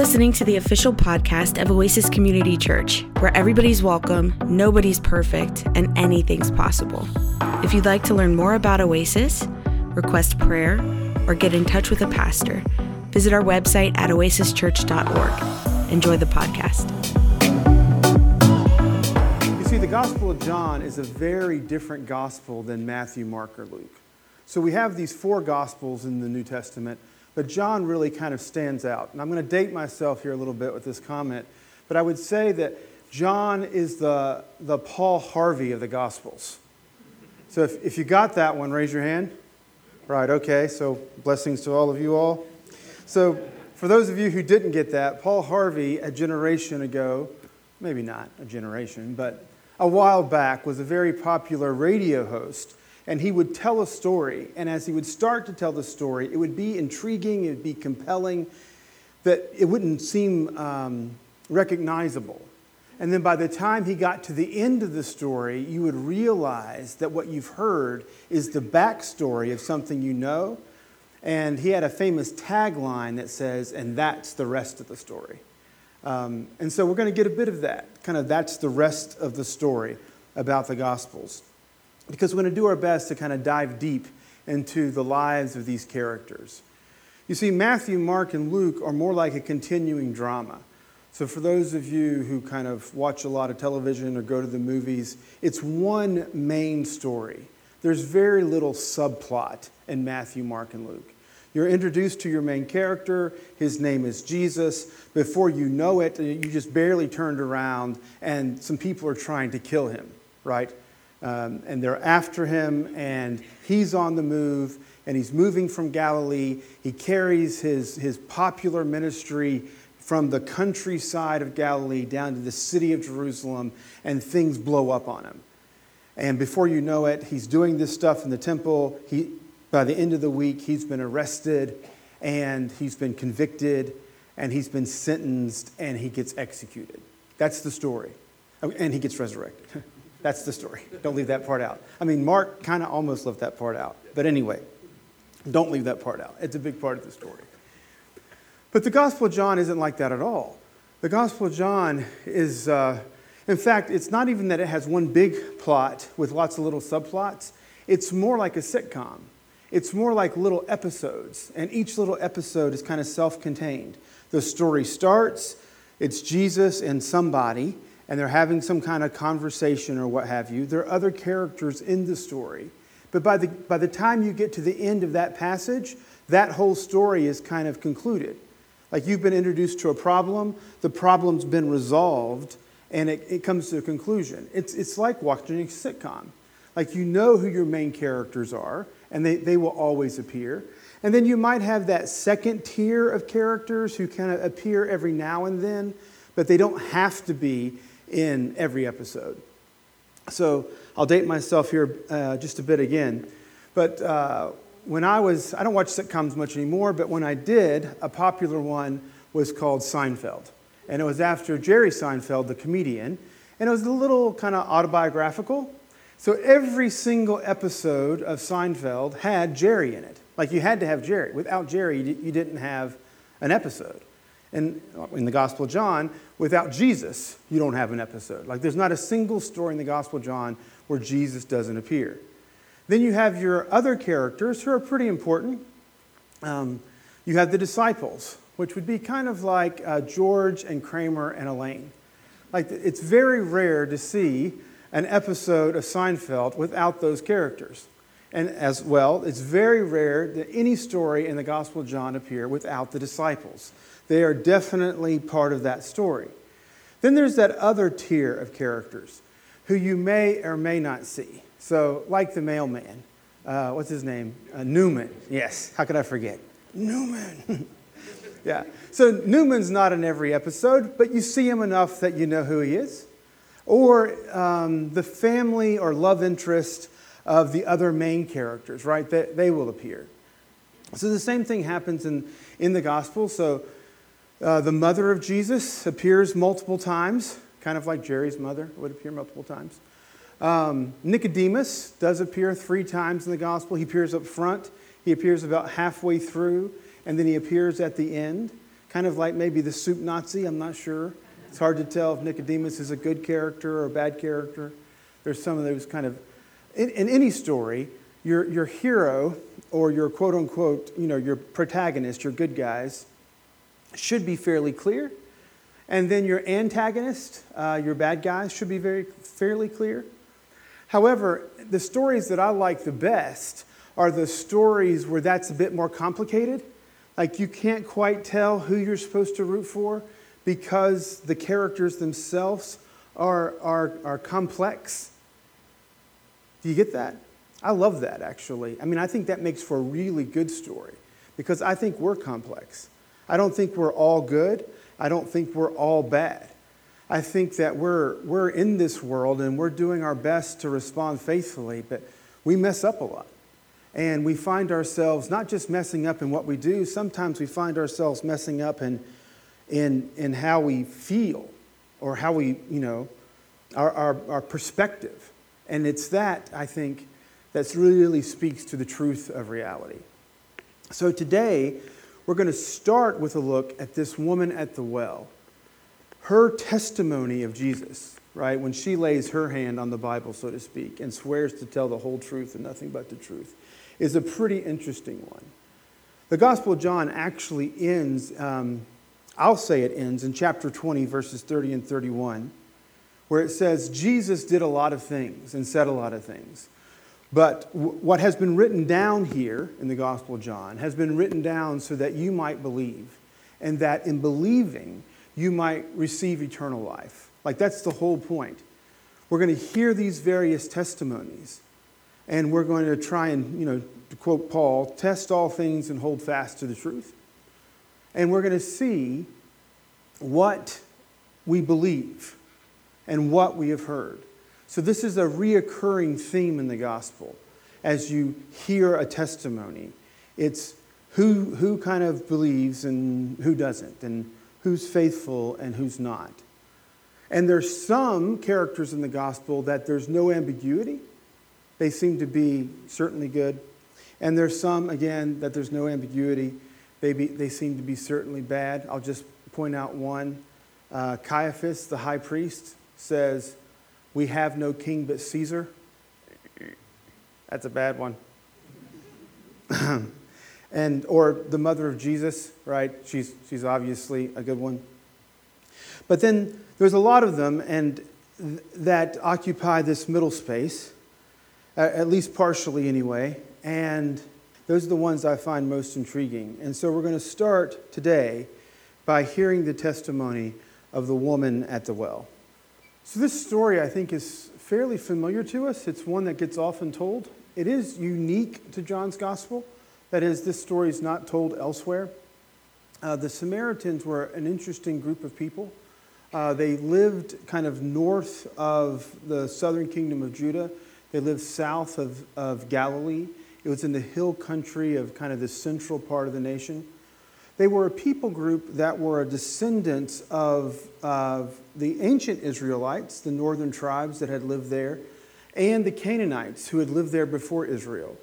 listening to the official podcast of Oasis Community Church, where everybody's welcome, nobody's perfect, and anything's possible. If you'd like to learn more about Oasis, request prayer, or get in touch with a pastor, visit our website at oasischurch.org. Enjoy the podcast. You see, the Gospel of John is a very different gospel than Matthew, Mark, or Luke. So we have these four gospels in the New Testament but John really kind of stands out. And I'm going to date myself here a little bit with this comment, but I would say that John is the, the Paul Harvey of the Gospels. So if, if you got that one, raise your hand. Right, okay, so blessings to all of you all. So for those of you who didn't get that, Paul Harvey, a generation ago, maybe not a generation, but a while back, was a very popular radio host and he would tell a story. And as he would start to tell the story, it would be intriguing, it would be compelling, that it wouldn't seem um, recognizable. And then by the time he got to the end of the story, you would realize that what you've heard is the backstory of something you know. And he had a famous tagline that says, and that's the rest of the story. Um, and so we're going to get a bit of that. Kind of that's the rest of the story about the Gospels because we're going to do our best to kind of dive deep into the lives of these characters. You see, Matthew, Mark, and Luke are more like a continuing drama. So, for those of you who kind of watch a lot of television or go to the movies, it's one main story. There's very little subplot in Matthew, Mark, and Luke. You're introduced to your main character. His name is Jesus. Before you know it, you just barely turned around and some people are trying to kill him, right? Um, and they're after him, and he's on the move, and he's moving from Galilee. He carries his, his popular ministry from the countryside of Galilee down to the city of Jerusalem, and things blow up on him. And before you know it, he's doing this stuff in the temple. He, by the end of the week, he's been arrested, and he's been convicted, and he's been sentenced, and he gets executed. That's the story. Oh, and he gets resurrected. That's the story. Don't leave that part out. I mean, Mark kind of almost left that part out. But anyway, don't leave that part out. It's a big part of the story. But the Gospel of John isn't like that at all. The Gospel of John is, uh, in fact, it's not even that it has one big plot with lots of little subplots. It's more like a sitcom. It's more like little episodes, and each little episode is kind of self contained. The story starts, it's Jesus and somebody, and they're having some kind of conversation or what have you. There are other characters in the story. But by the, by the time you get to the end of that passage, that whole story is kind of concluded. Like you've been introduced to a problem, the problem's been resolved, and it, it comes to a conclusion. It's, it's like watching a sitcom. Like you know who your main characters are, and they, they will always appear. And then you might have that second tier of characters who kind of appear every now and then, but they don't have to be in every episode. So I'll date myself here uh, just a bit again. But uh, when I was, I don't watch sitcoms much anymore, but when I did, a popular one was called Seinfeld. And it was after Jerry Seinfeld, the comedian. And it was a little kind of autobiographical. So every single episode of Seinfeld had Jerry in it. Like you had to have Jerry. Without Jerry, you didn't have an episode. And in the Gospel of John, without Jesus, you don't have an episode. Like there's not a single story in the Gospel of John where Jesus doesn't appear. Then you have your other characters who are pretty important. Um, you have the disciples, which would be kind of like uh, George and Kramer and Elaine. Like it's very rare to see an episode of Seinfeld without those characters. And as well, it's very rare that any story in the Gospel of John appear without the disciples. They are definitely part of that story. Then there's that other tier of characters who you may or may not see. So, like the mailman, uh, what's his name? Uh, Newman. Yes, how could I forget? Newman. yeah. So, Newman's not in every episode, but you see him enough that you know who he is. Or um, the family or love interest of the other main characters, right? They, they will appear. So, the same thing happens in, in the gospel. So, uh, the mother of Jesus appears multiple times, kind of like Jerry's mother would appear multiple times. Um, Nicodemus does appear three times in the gospel. He appears up front, he appears about halfway through, and then he appears at the end. kind of like maybe the soup Nazi, I'm not sure. It's hard to tell if Nicodemus is a good character or a bad character. There's some of those kind of, in, in any story, your, your hero or your quote unquote, you know, your protagonist, your good guys, should be fairly clear. And then your antagonist, uh, your bad guys, should be very fairly clear. However, the stories that I like the best are the stories where that's a bit more complicated. Like you can't quite tell who you're supposed to root for because the characters themselves are, are, are complex. Do you get that? I love that actually. I mean, I think that makes for a really good story because I think we're complex. I don't think we're all good. I don't think we're all bad. I think that we're, we're in this world and we're doing our best to respond faithfully, but we mess up a lot. And we find ourselves not just messing up in what we do, sometimes we find ourselves messing up in, in, in how we feel or how we, you know, our, our, our perspective. And it's that, I think, that really speaks to the truth of reality. So today, we're going to start with a look at this woman at the well. Her testimony of Jesus, right, when she lays her hand on the Bible, so to speak, and swears to tell the whole truth and nothing but the truth, is a pretty interesting one. The Gospel of John actually ends, um, I'll say it ends in chapter 20, verses 30 and 31, where it says, Jesus did a lot of things and said a lot of things. But what has been written down here in the Gospel of John has been written down so that you might believe, and that in believing, you might receive eternal life. Like that's the whole point. We're going to hear these various testimonies, and we're going to try and, you know, to quote Paul, test all things and hold fast to the truth. And we're going to see what we believe and what we have heard. So, this is a reoccurring theme in the gospel as you hear a testimony. It's who, who kind of believes and who doesn't, and who's faithful and who's not. And there's some characters in the gospel that there's no ambiguity. They seem to be certainly good. And there's some, again, that there's no ambiguity. They, be, they seem to be certainly bad. I'll just point out one. Uh, Caiaphas, the high priest, says, we have no king but Caesar. That's a bad one. and or the mother of Jesus, right? She's she's obviously a good one. But then there's a lot of them and th- that occupy this middle space, at least partially anyway, and those are the ones I find most intriguing. And so we're going to start today by hearing the testimony of the woman at the well. So, this story I think is fairly familiar to us. It's one that gets often told. It is unique to John's gospel. That is, this story is not told elsewhere. Uh, the Samaritans were an interesting group of people. Uh, they lived kind of north of the southern kingdom of Judah. They lived south of, of Galilee. It was in the hill country of kind of the central part of the nation. They were a people group that were a descendant of, of the ancient Israelites, the northern tribes that had lived there, and the Canaanites who had lived there before Israel.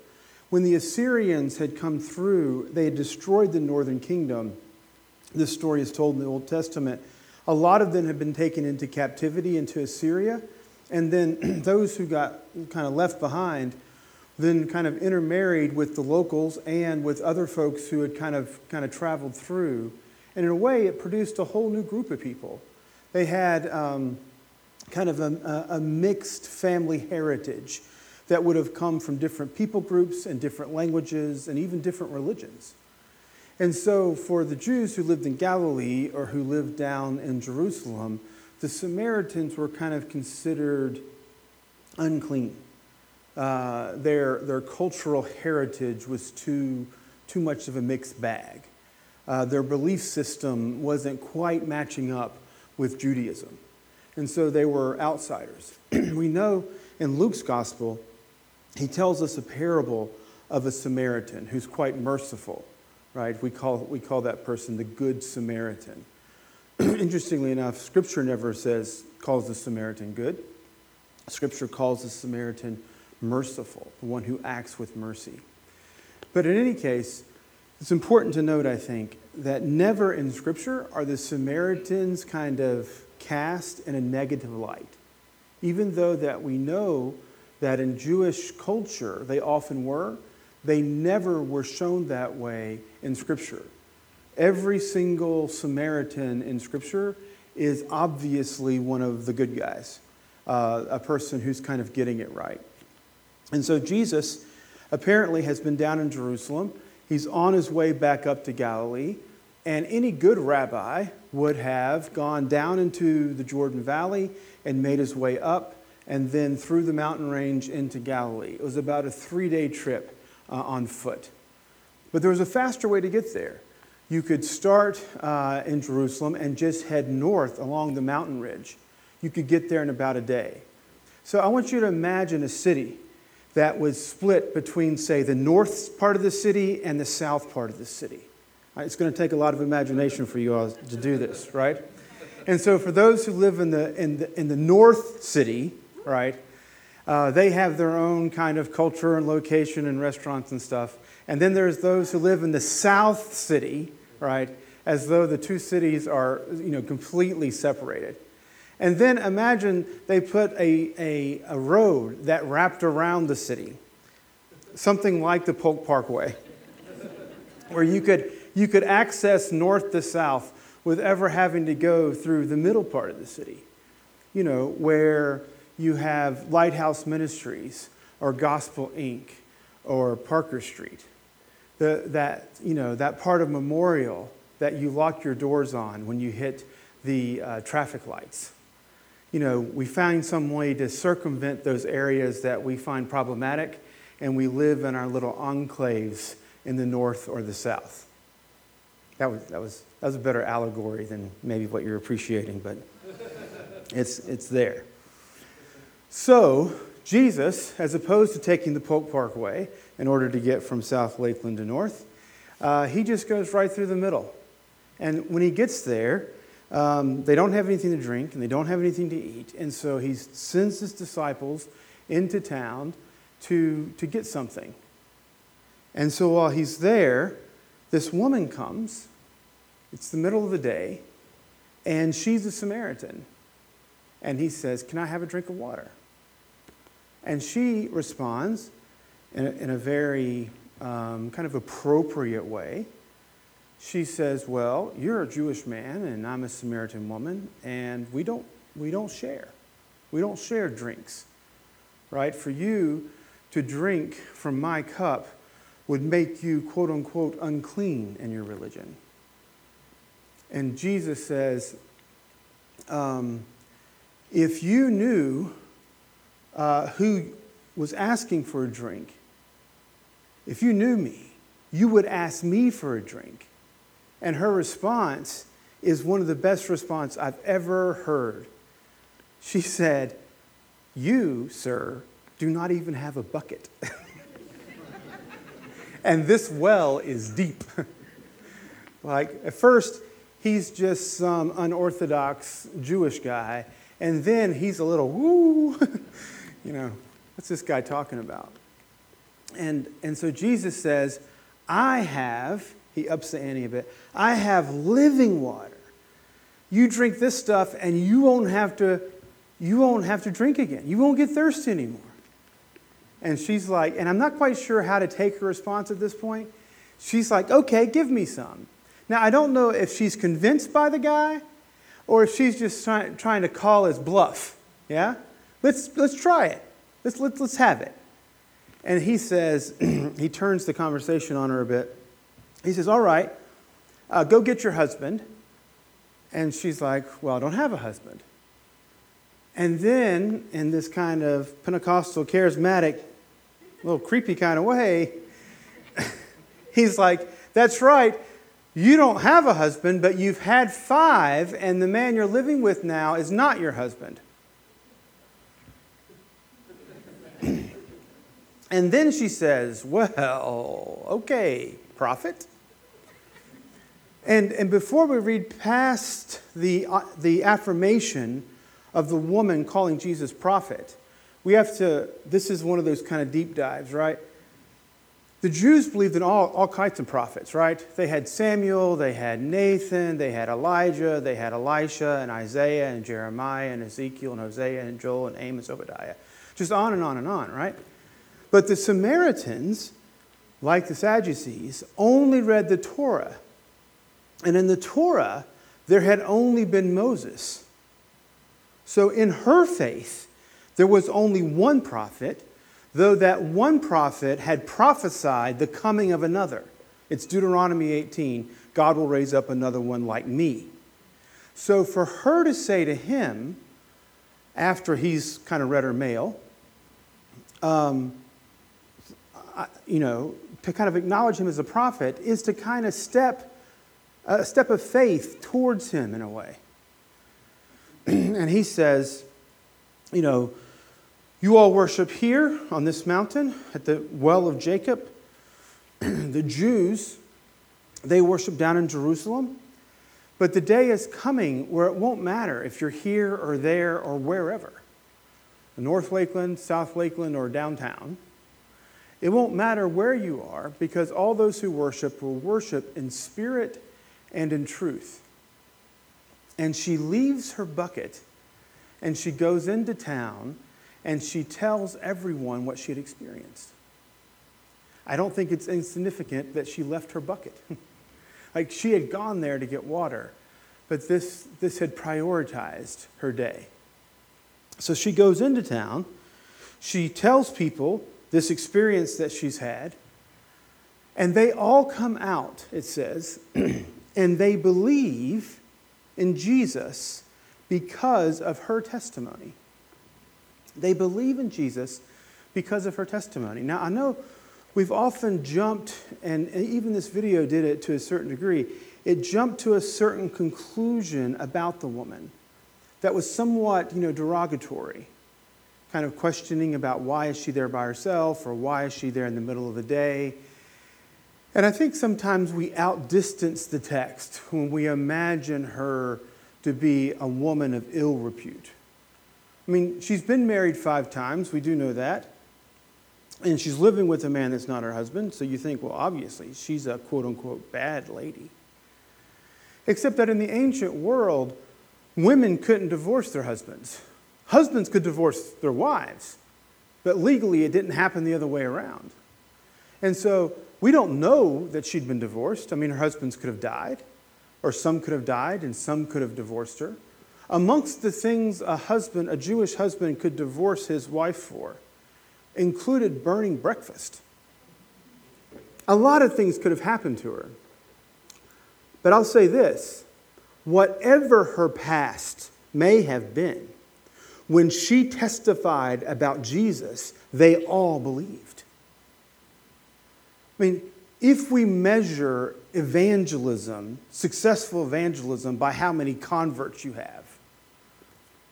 When the Assyrians had come through, they had destroyed the northern kingdom. This story is told in the Old Testament. A lot of them had been taken into captivity into Assyria, and then those who got kind of left behind then kind of intermarried with the locals and with other folks who had kind of kind of traveled through. And in a way, it produced a whole new group of people. They had um, kind of a, a mixed family heritage that would have come from different people groups and different languages and even different religions. And so, for the Jews who lived in Galilee or who lived down in Jerusalem, the Samaritans were kind of considered unclean uh, their, their cultural heritage was too, too much of a mixed bag. Uh, their belief system wasn't quite matching up with Judaism. And so they were outsiders. we know in Luke's gospel, he tells us a parable of a Samaritan who's quite merciful, right? We call, we call that person the Good Samaritan. Interestingly enough, Scripture never says, calls the Samaritan good. Scripture calls the Samaritan merciful, the one who acts with mercy. But in any case, It's important to note, I think, that never in Scripture are the Samaritans kind of cast in a negative light. Even though that we know that in Jewish culture they often were, they never were shown that way in Scripture. Every single Samaritan in Scripture is obviously one of the good guys, uh, a person who's kind of getting it right. And so Jesus apparently has been down in Jerusalem. He's on his way back up to Galilee. And any good rabbi would have gone down into the Jordan Valley and made his way up and then through the mountain range into Galilee. It was about a three day trip uh, on foot. But there was a faster way to get there. You could start uh, in Jerusalem and just head north along the mountain ridge. You could get there in about a day. So I want you to imagine a city that was split between, say, the north part of the city and the south part of the city. Uh, it's going to take a lot of imagination for you all to do this, right? And so, for those who live in the, in the, in the north city, right, uh, they have their own kind of culture and location and restaurants and stuff. And then there's those who live in the south city, right, as though the two cities are, you know, completely separated. And then imagine they put a, a, a road that wrapped around the city, something like the Polk Parkway, where you could you could access north to south with ever having to go through the middle part of the city, you know, where you have Lighthouse Ministries or Gospel Inc. or Parker Street. The, that, you know, that part of Memorial that you lock your doors on when you hit the uh, traffic lights. You know, we find some way to circumvent those areas that we find problematic, and we live in our little enclaves in the north or the south. That was, that was, that was a better allegory than maybe what you're appreciating, but it's, it's there. So, Jesus, as opposed to taking the Polk Parkway in order to get from South Lakeland to North, uh, he just goes right through the middle. And when he gets there, um, they don't have anything to drink and they don't have anything to eat. And so he sends his disciples into town to, to get something. And so while he's there, this woman comes. It's the middle of the day, and she's a Samaritan. And he says, Can I have a drink of water? And she responds in a, in a very um, kind of appropriate way. She says, Well, you're a Jewish man, and I'm a Samaritan woman, and we don't, we don't share. We don't share drinks, right? For you to drink from my cup would make you, quote unquote, unclean in your religion. And Jesus says, um, if you knew uh, who was asking for a drink, if you knew me, you would ask me for a drink. And her response is one of the best responses I've ever heard. She said, You, sir, do not even have a bucket. and this well is deep. like, at first, he's just some unorthodox Jewish guy, and then he's a little woo, you know, what's this guy talking about? And, and so Jesus says, I have, he ups the ante a bit, I have living water. You drink this stuff and you won't have to, you won't have to drink again. You won't get thirsty anymore. And she's like, and I'm not quite sure how to take her response at this point. She's like, okay, give me some. Now, I don't know if she's convinced by the guy or if she's just try, trying to call his bluff. Yeah? Let's, let's try it. Let's, let's, let's have it. And he says, he turns the conversation on her a bit. He says, All right, uh, go get your husband. And she's like, Well, I don't have a husband. And then, in this kind of Pentecostal, charismatic, little creepy kind of way, he's like, That's right. You don't have a husband, but you've had five, and the man you're living with now is not your husband. and then she says, Well, okay, prophet. And, and before we read past the, uh, the affirmation of the woman calling Jesus prophet, we have to, this is one of those kind of deep dives, right? the Jews believed in all, all kinds of prophets, right? They had Samuel, they had Nathan, they had Elijah, they had Elisha and Isaiah and Jeremiah and Ezekiel and Hosea and Joel and Amos, Obadiah. Just on and on and on, right? But the Samaritans, like the Sadducees, only read the Torah. And in the Torah, there had only been Moses. So in her faith, there was only one prophet, though that one prophet had prophesied the coming of another. It's Deuteronomy 18 God will raise up another one like me. So for her to say to him, after he's kind of read her mail, um, you know, to kind of acknowledge him as a prophet is to kind of step a step of faith towards him in a way. and he says, you know, you all worship here on this mountain at the well of Jacob. the Jews, they worship down in Jerusalem. But the day is coming where it won't matter if you're here or there or wherever North Lakeland, South Lakeland, or downtown. It won't matter where you are because all those who worship will worship in spirit and in truth. And she leaves her bucket and she goes into town and she tells everyone what she had experienced. I don't think it's insignificant that she left her bucket. like she had gone there to get water, but this, this had prioritized her day. So she goes into town. She tells people this experience that she's had, and they all come out, it says, and they believe in Jesus because of her testimony. They believe in Jesus because of her testimony. Now, I know we've often jumped, and even this video did it to a certain degree, it jumped to a certain conclusion about the woman that was somewhat, you know, derogatory. Kind of questioning about why is she there by herself or why is she there in the middle of the day. And I think sometimes we outdistance the text when we imagine her to be a woman of ill repute. I mean, she's been married five times, we do know that. And she's living with a man that's not her husband, so you think, well, obviously, she's a quote unquote bad lady. Except that in the ancient world, women couldn't divorce their husbands. Husbands could divorce their wives, but legally it didn't happen the other way around. And so we don't know that she'd been divorced. I mean, her husbands could have died, or some could have died, and some could have divorced her. Amongst the things a husband, a Jewish husband, could divorce his wife for included burning breakfast. A lot of things could have happened to her. But I'll say this whatever her past may have been, when she testified about Jesus, they all believed. I mean, if we measure evangelism, successful evangelism, by how many converts you have,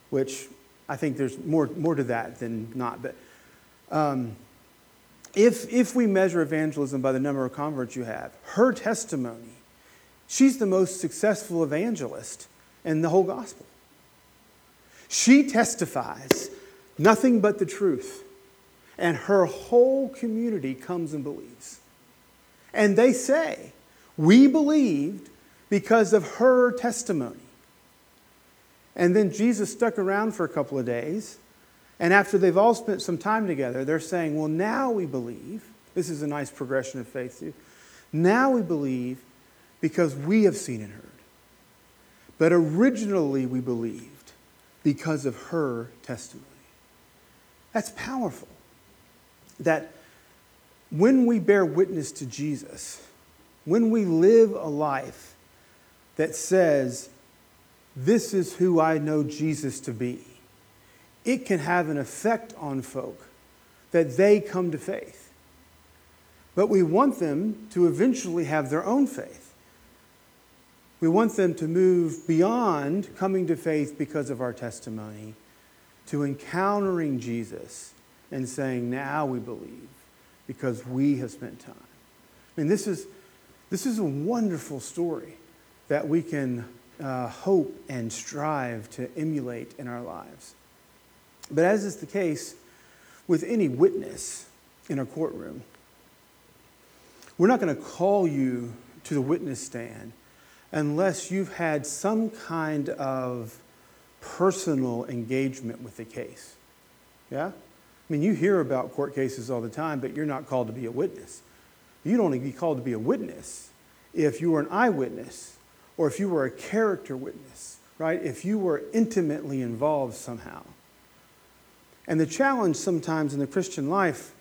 which I think there's more, more to that than not. But um, if, if we measure evangelism by the number of converts you have, her testimony, she's the most successful evangelist in the whole gospel. She testifies nothing but the truth, and her whole community comes and believes. And they say, We believed because of her testimony. And then Jesus stuck around for a couple of days. And after they've all spent some time together, they're saying, Well, now we believe. This is a nice progression of faith, too. Now we believe because we have seen and heard. But originally we believed because of her testimony. That's powerful. That when we bear witness to Jesus, when we live a life that says, this is who I know Jesus to be, it can have an effect on folk that they come to faith. But we want them to eventually have their own faith. We want them to move beyond coming to faith because of our testimony to encountering Jesus and saying, Now we believe because we have spent time. I mean, this is, this is a wonderful story that we can uh, hope and strive to emulate in our lives. But as is the case with any witness in a courtroom, We're not going to call you to the witness stand unless you've had some kind of personal engagement with the case. Yeah? I mean, you hear about court cases all the time, but you're not called to be a witness. You'd only be called to be a witness if you were an eyewitness or if you were a character witness, right? If you were intimately involved somehow. And the challenge sometimes in the Christian life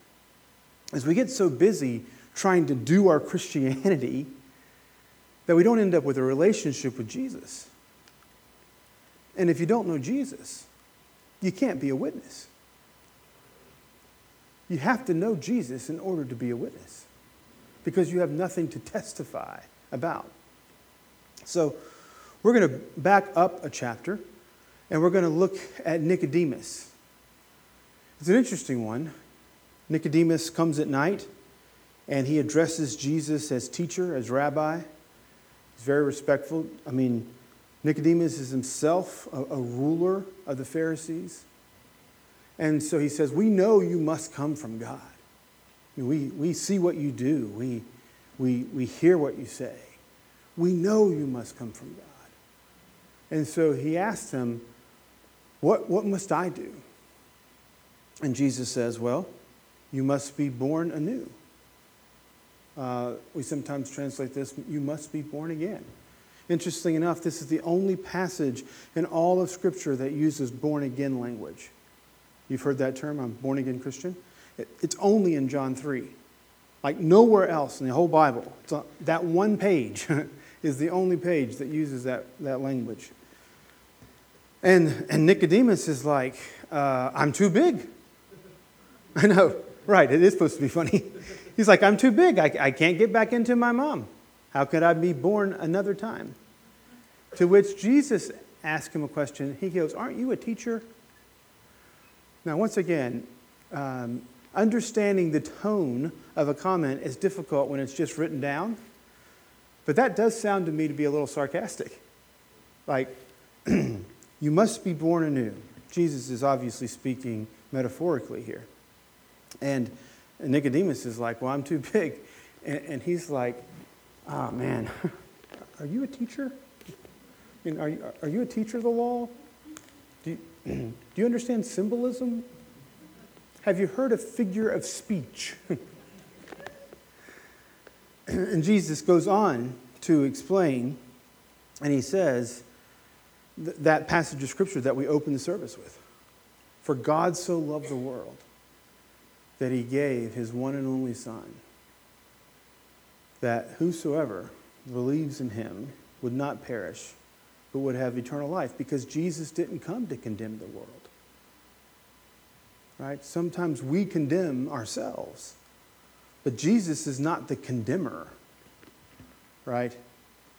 is we get so busy trying to do our Christianity that we don't end up with a relationship with Jesus. And if you don't know Jesus, you can't be a witness. You have to know Jesus in order to be a witness because you have nothing to testify about. So, we're going to back up a chapter and we're going to look at Nicodemus. It's an interesting one. Nicodemus comes at night and he addresses Jesus as teacher, as rabbi. He's very respectful. I mean, Nicodemus is himself a, a ruler of the Pharisees. And so he says, We know you must come from God. We, we see what you do, we, we, we hear what you say. We know you must come from God. And so he asked him, What, what must I do? And Jesus says, Well, you must be born anew. Uh, we sometimes translate this, You must be born again. Interestingly enough, this is the only passage in all of Scripture that uses born again language. You've heard that term, I'm born again Christian? It's only in John 3. Like nowhere else in the whole Bible. That one page is the only page that uses that, that language. And, and Nicodemus is like, uh, I'm too big. I know, right, it is supposed to be funny. He's like, I'm too big. I, I can't get back into my mom. How could I be born another time? To which Jesus asked him a question. He goes, Aren't you a teacher? Now, once again, um, understanding the tone of a comment is difficult when it's just written down, but that does sound to me to be a little sarcastic. Like, you must be born anew. Jesus is obviously speaking metaphorically here. And Nicodemus is like, Well, I'm too big. And, and he's like, Oh, man, are you a teacher? I mean, are, you, are you a teacher of the law? Do you, understand symbolism? Have you heard a figure of speech? and Jesus goes on to explain, and he says th- that passage of scripture that we open the service with. For God so loved the world that he gave his one and only Son, that whosoever believes in him would not perish, but would have eternal life, because Jesus didn't come to condemn the world. Right? Sometimes we condemn ourselves, but Jesus is not the condemner. Right?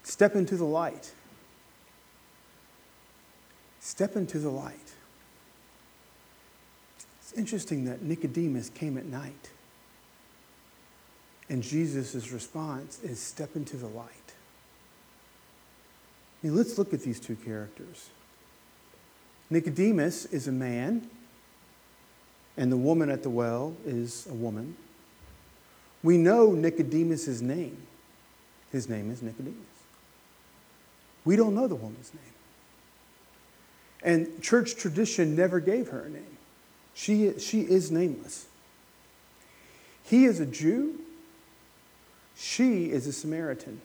Step into the light. Step into the light. It's interesting that Nicodemus came at night. And Jesus' response is step into the light. Let's look at these two characters. Nicodemus is a man, and the woman at the well is a woman. We know Nicodemus' name. His name is Nicodemus. We don't know the woman's name. And church tradition never gave her a name. She, she is nameless. He is a Jew, she is a Samaritan.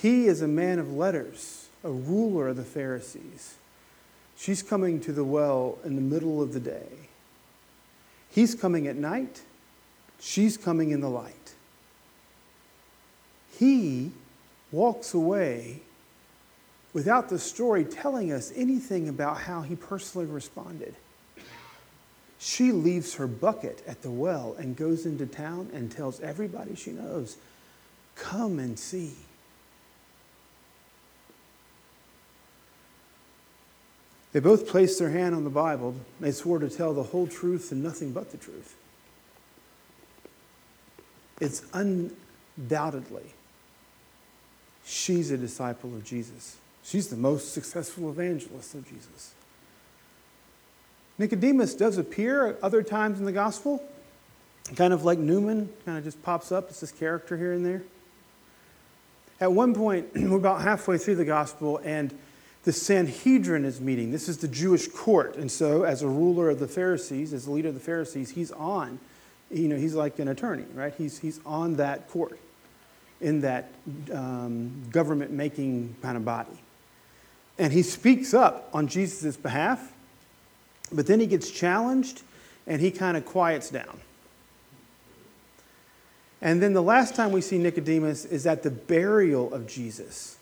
He is a man of letters, a ruler of the Pharisees. She's coming to the well in the middle of the day. He's coming at night. She's coming in the light. He walks away without the story telling us anything about how he personally responded. She leaves her bucket at the well and goes into town and tells everybody she knows, Come and see. They both placed their hand on the Bible. They swore to tell the whole truth and nothing but the truth. It's undoubtedly she's a disciple of Jesus. She's the most successful evangelist of Jesus. Nicodemus does appear at other times in the gospel. kind of like Newman, kind of just pops up. It's this character here and there. At one point, we're about halfway through the gospel, and the Sanhedrin is meeting. This is the Jewish court. And so, as a ruler of the Pharisees, as the leader of the Pharisees, he's on. You know, he's like an attorney, right? He's, he's on that court in that um, government making kind of body. And he speaks up on Jesus' behalf, but then he gets challenged and he kind of quiets down. And then the last time we see Nicodemus is at the burial of Jesus.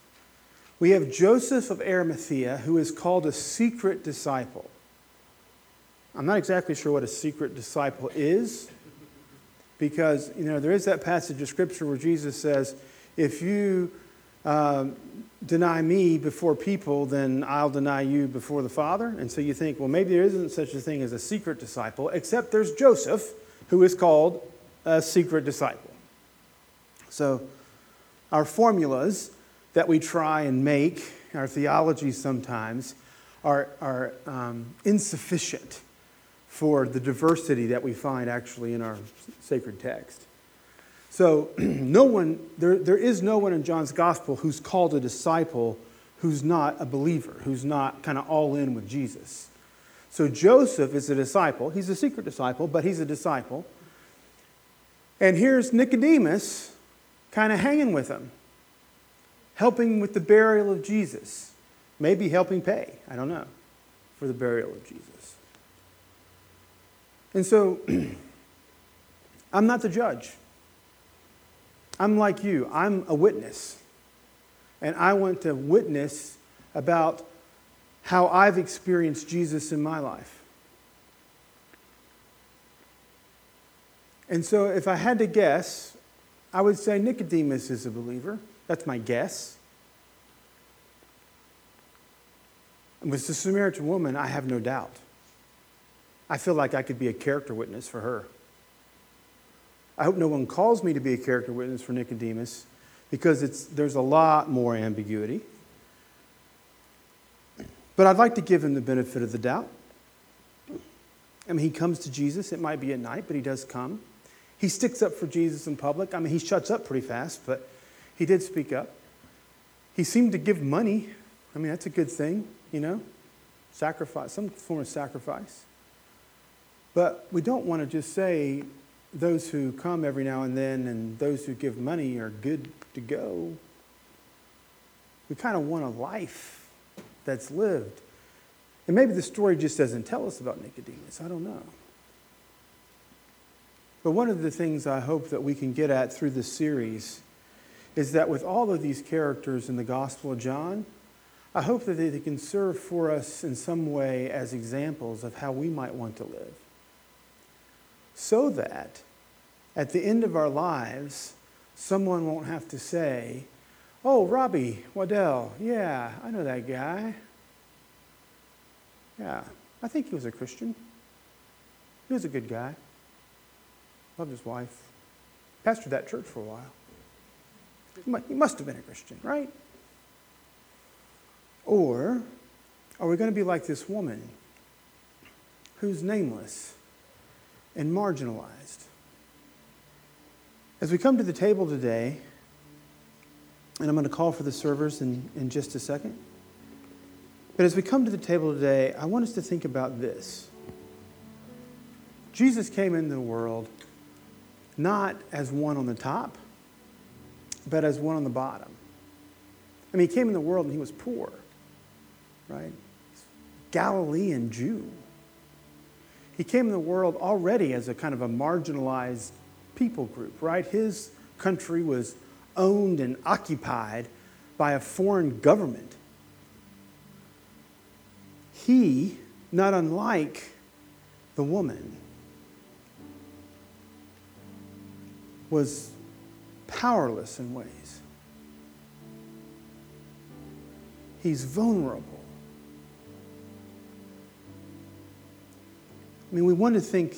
We have Joseph of Arimathea, who is called a secret disciple. I'm not exactly sure what a secret disciple is, because you know there is that passage of scripture where Jesus says, "If you um, deny me before people, then I'll deny you before the Father." And so you think, well, maybe there isn't such a thing as a secret disciple, except there's Joseph, who is called a secret disciple. So our formulas that we try and make, our theology sometimes, are, are um, insufficient for the diversity that we find actually in our sacred text. So, no one, there, there is no one in John's gospel who's called a disciple who's not a believer, who's not kind of all in with Jesus. So, Joseph is a disciple. He's a secret disciple, but he's a disciple. And here's Nicodemus kind of hanging with him, helping with the burial of Jesus, maybe helping pay, I don't know, for the burial of Jesus. And so, I'm not the judge. I'm like you, I'm a witness. And I want to witness about how I've experienced Jesus in my life. And so, if I had to guess, I would say Nicodemus is a believer. That's my guess. And with the Samaritan woman, I have no doubt. I feel like I could be a character witness for her. I hope no one calls me to be a character witness for Nicodemus because it's, there's a lot more ambiguity. But I'd like to give him the benefit of the doubt. I mean, he comes to Jesus. It might be at night, but he does come. He sticks up for Jesus in public. I mean, he shuts up pretty fast, but he did speak up. He seemed to give money. I mean, that's a good thing, you know? Sacrifice, some form of sacrifice. But we don't want to just say those who come every now and then and those who give money are good to go. We kind of want a life that's lived. And maybe the story just doesn't tell us about Nicodemus. I don't know. But one of the things I hope that we can get at through this series is that with all of these characters in the Gospel of John, I hope that they can serve for us in some way as examples of how we might want to live so that at the end of our lives, someone won't have to say, Oh, Robbie Waddell, yeah, I know that guy. Yeah, I think he was a Christian. He was a good guy. Loved his wife. Pastored that church for a while. He must have been a Christian, right? Or are we going to be like this woman who's nameless? and marginalized. As we come to the table today, and I'm going to call for the servers in, in just a second. But as we come to the table today, I want us to think about this. Jesus came into the world not as one on the top, but as one on the bottom. I mean, he came in the world and he was poor, right? Galilean Jew. He came in the world already as a kind of a marginalized people group, right? His country was owned and occupied by a foreign government. He, not unlike the woman, was powerless in ways. He's vulnerable. I mean, we want to think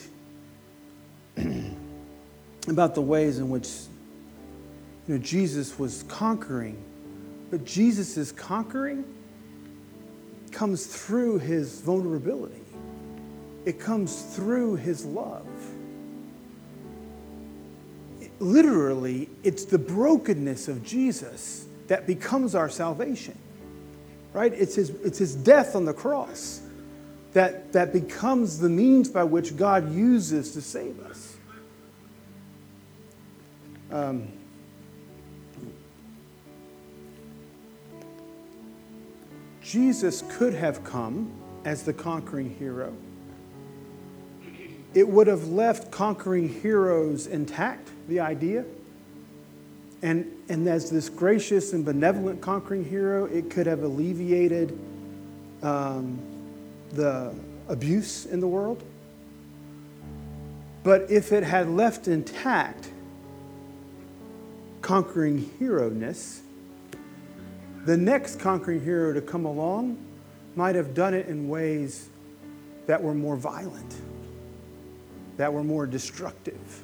about the ways in which you know, Jesus was conquering, but Jesus' conquering comes through his vulnerability. It comes through his love. Literally, it's the brokenness of Jesus that becomes our salvation. Right? It's his, it's his death on the cross that, that becomes the means by which God uses to save us. Um, Jesus could have come as the conquering hero. It would have left conquering heroes intact, the idea. And, and as this gracious and benevolent conquering hero, it could have alleviated um, the abuse in the world. But if it had left intact conquering hero ness, the next conquering hero to come along might have done it in ways that were more violent, that were more destructive.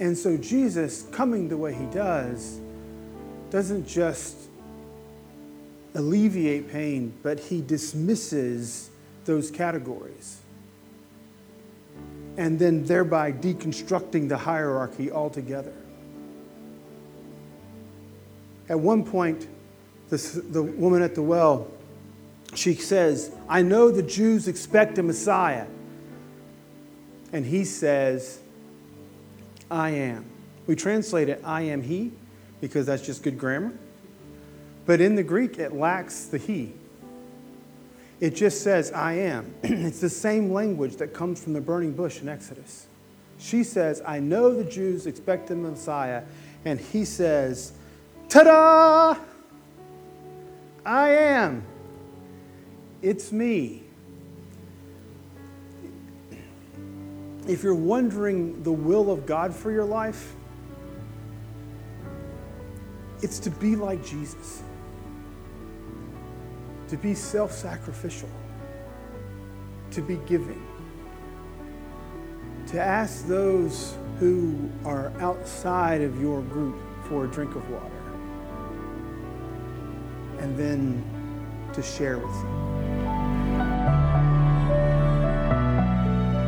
And so Jesus coming the way he does doesn't just alleviate pain, but he dismisses those categories. And then thereby deconstructing the hierarchy altogether. At one point, this, the woman at the well, she says, I know the Jews expect a Messiah. And he says, I am. We translate it, I am he, because that's just good grammar. But in the Greek, it lacks the he. It just says, I am. it's the same language that comes from the burning bush in Exodus. She says, I know the Jews expect a Messiah. And he says, Ta da! I am. It's me. If you're wondering the will of God for your life, it's to be like Jesus, to be self sacrificial, to be giving, to ask those who are outside of your group for a drink of water. And then to share with them.